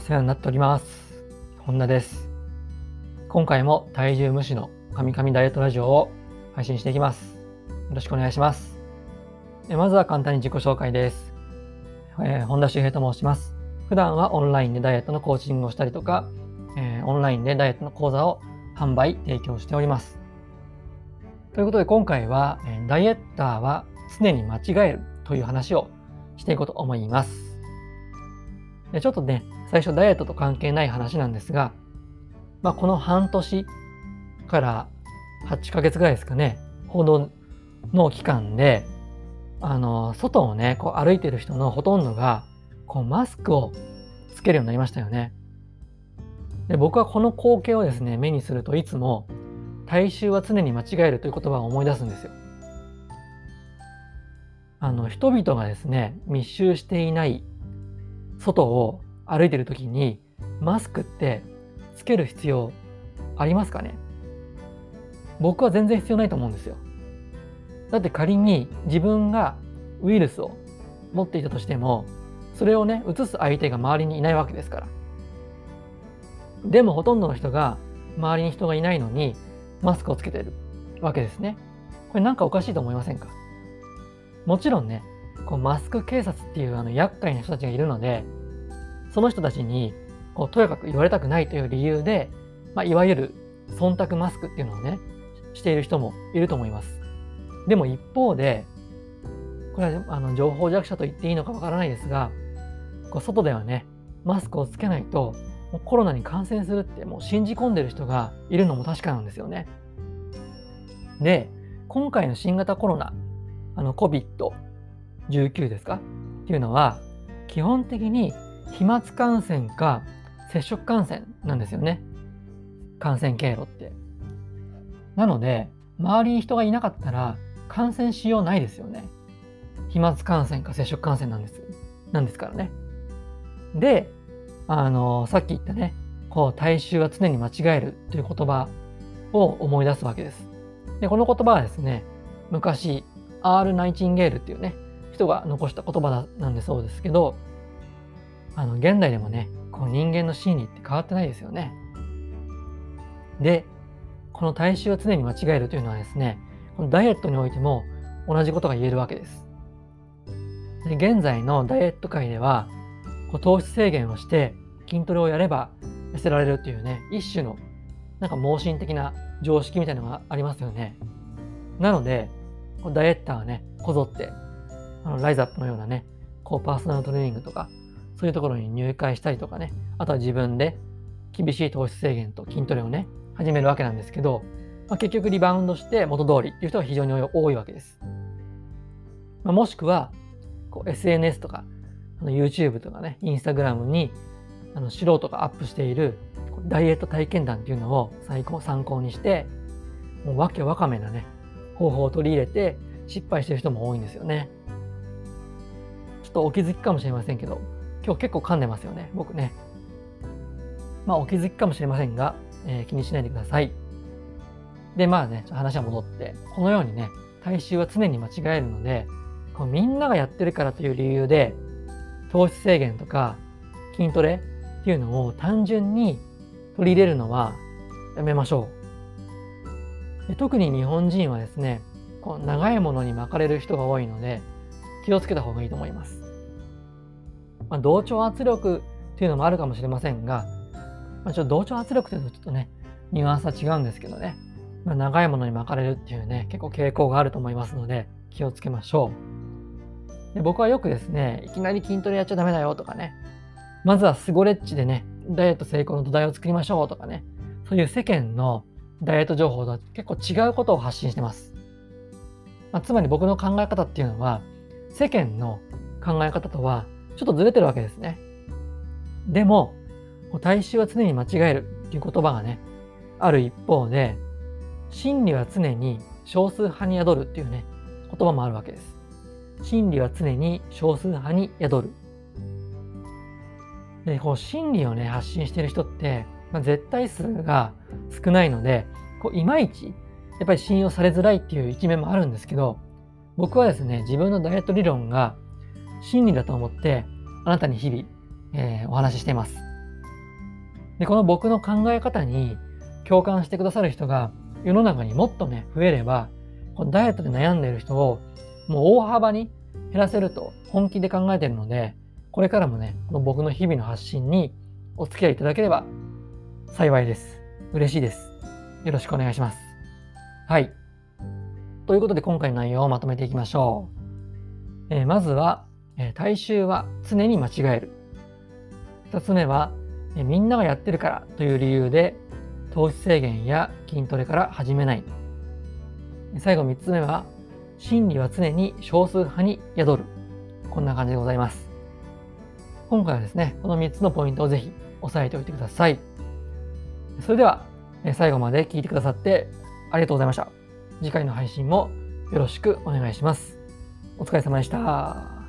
お世話になっております。本田です。今回も体重無視の神々ダイエットラジオを配信していきます。よろしくお願いします。えまずは簡単に自己紹介です、えー、本田修平と申します。普段はオンラインでダイエットのコーチングをしたりとか、えー、オンラインでダイエットの講座を販売、提供しております。ということで今回は、えダイエッターは常に間違えるという話をしていこうと思います。でちょっとね、最初ダイエットと関係ない話なんですが、まあ、この半年から8ヶ月ぐらいですかね、ほどの期間で、あの、外をね、こう歩いてる人のほとんどが、こうマスクをつけるようになりましたよね。で僕はこの光景をですね、目にするといつも、大衆は常に間違えるという言葉を思い出すんですよ。あの、人々がですね、密集していない外を歩いてる時にマスクってつける必要ありますかね？僕は全然必要ないと思うんですよ。だって仮に自分がウイルスを持っていたとしてもそれをね移す相手が周りにいないわけですから。でもほとんどの人が周りに人がいないのにマスクをつけてるわけですね。これなんかおかしいと思いませんか？もちろんね、こうマスク警察っていうあの厄介な人たちがいるので、その人たちにこうとやかく言われたくないという理由で、まあ、いわゆる忖度マスクっていうのをね、している人もいると思います。でも一方で、これはあの情報弱者と言っていいのかわからないですが、こう外ではね、マスクをつけないとコロナに感染するってもう信じ込んでる人がいるのも確かなんですよね。で、今回の新型コロナ、あの COVID-19 ですか？っていうのは、基本的に飛沫感染か接触感染なんですよね。感染経路って。なので、周りに人がいなかったら感染しようないですよね。飛沫感染か接触感染なんです。なんですからね。で、あの、さっき言ったね、こう、大衆は常に間違えるという言葉を思い出すわけです。で、この言葉はですね、昔、アール・ナイチンゲールっていうね、人が残した言葉なんでそうですけど、あの現代でもねこう人間の心理って変わってないですよね。でこの大衆は常に間違えるというのはですねこのダイエットにおいても同じことが言えるわけです。で現在のダイエット界ではこう糖質制限をして筋トレをやれば痩せられるというね一種のなんか盲信的な常識みたいなのがありますよね。なのでダイエッターはねこぞってあのライザップのようなねこうパーソナルトレーニングとかそういうところに入会したりとかね、あとは自分で厳しい糖質制限と筋トレをね、始めるわけなんですけど、まあ、結局リバウンドして元通りっていう人が非常に多いわけです。まあ、もしくは、SNS とか、YouTube とかね、Instagram にあの素人がアップしているダイエット体験談っていうのを最高参考にして、もうわけわかめなね、方法を取り入れて失敗してる人も多いんですよね。ちょっとお気づきかもしれませんけど、今日結構噛んでますよね、僕ね。まあお気づきかもしれませんが、えー、気にしないでください。で、まあね、話は戻って、このようにね、体臭は常に間違えるので、こうみんながやってるからという理由で、糖質制限とか筋トレっていうのを単純に取り入れるのはやめましょう。特に日本人はですね、こう長いものに巻かれる人が多いので、気をつけた方がいいと思います。まあ、同調圧力っていうのもあるかもしれませんが、まあ、ちょっと同調圧力というとちょっとね、ニュアンスは違うんですけどね、まあ、長いものに巻かれるっていうね、結構傾向があると思いますので、気をつけましょう。で僕はよくですね、いきなり筋トレやっちゃダメだよとかね、まずはスゴレッチでね、ダイエット成功の土台を作りましょうとかね、そういう世間のダイエット情報とは結構違うことを発信してます。まあ、つまり僕の考え方っていうのは、世間の考え方とはちょっとずれてるわけですね。でも、大衆は常に間違えるっていう言葉がね、ある一方で、真理は常に少数派に宿るっていうね、言葉もあるわけです。真理は常に少数派に宿る。で、こう真理をね、発信してる人って、まあ、絶対数が少ないので、こういまいち、やっぱり信用されづらいっていう一面もあるんですけど、僕はですね、自分のダイエット理論が真理だと思って、あなたに日々、えー、お話ししています。で、この僕の考え方に共感してくださる人が世の中にもっとね、増えれば、このダイエットで悩んでいる人をもう大幅に減らせると本気で考えているので、これからもね、この僕の日々の発信にお付き合いいただければ幸いです。嬉しいです。よろしくお願いします。はい。ということで今回の内容をまとめていきましょう。えー、まずは、えー、体臭は常に間違える。2つ目は、え、みんながやってるからという理由で糖質制限や筋トレから始めない。最後3つ目は、真理は常に少数派に宿る。こんな感じでございます。今回はですね、この3つのポイントをぜひ押さえておいてください。それでは、最後まで聞いてくださってありがとうございました。次回の配信もよろしくお願いします。お疲れ様でした。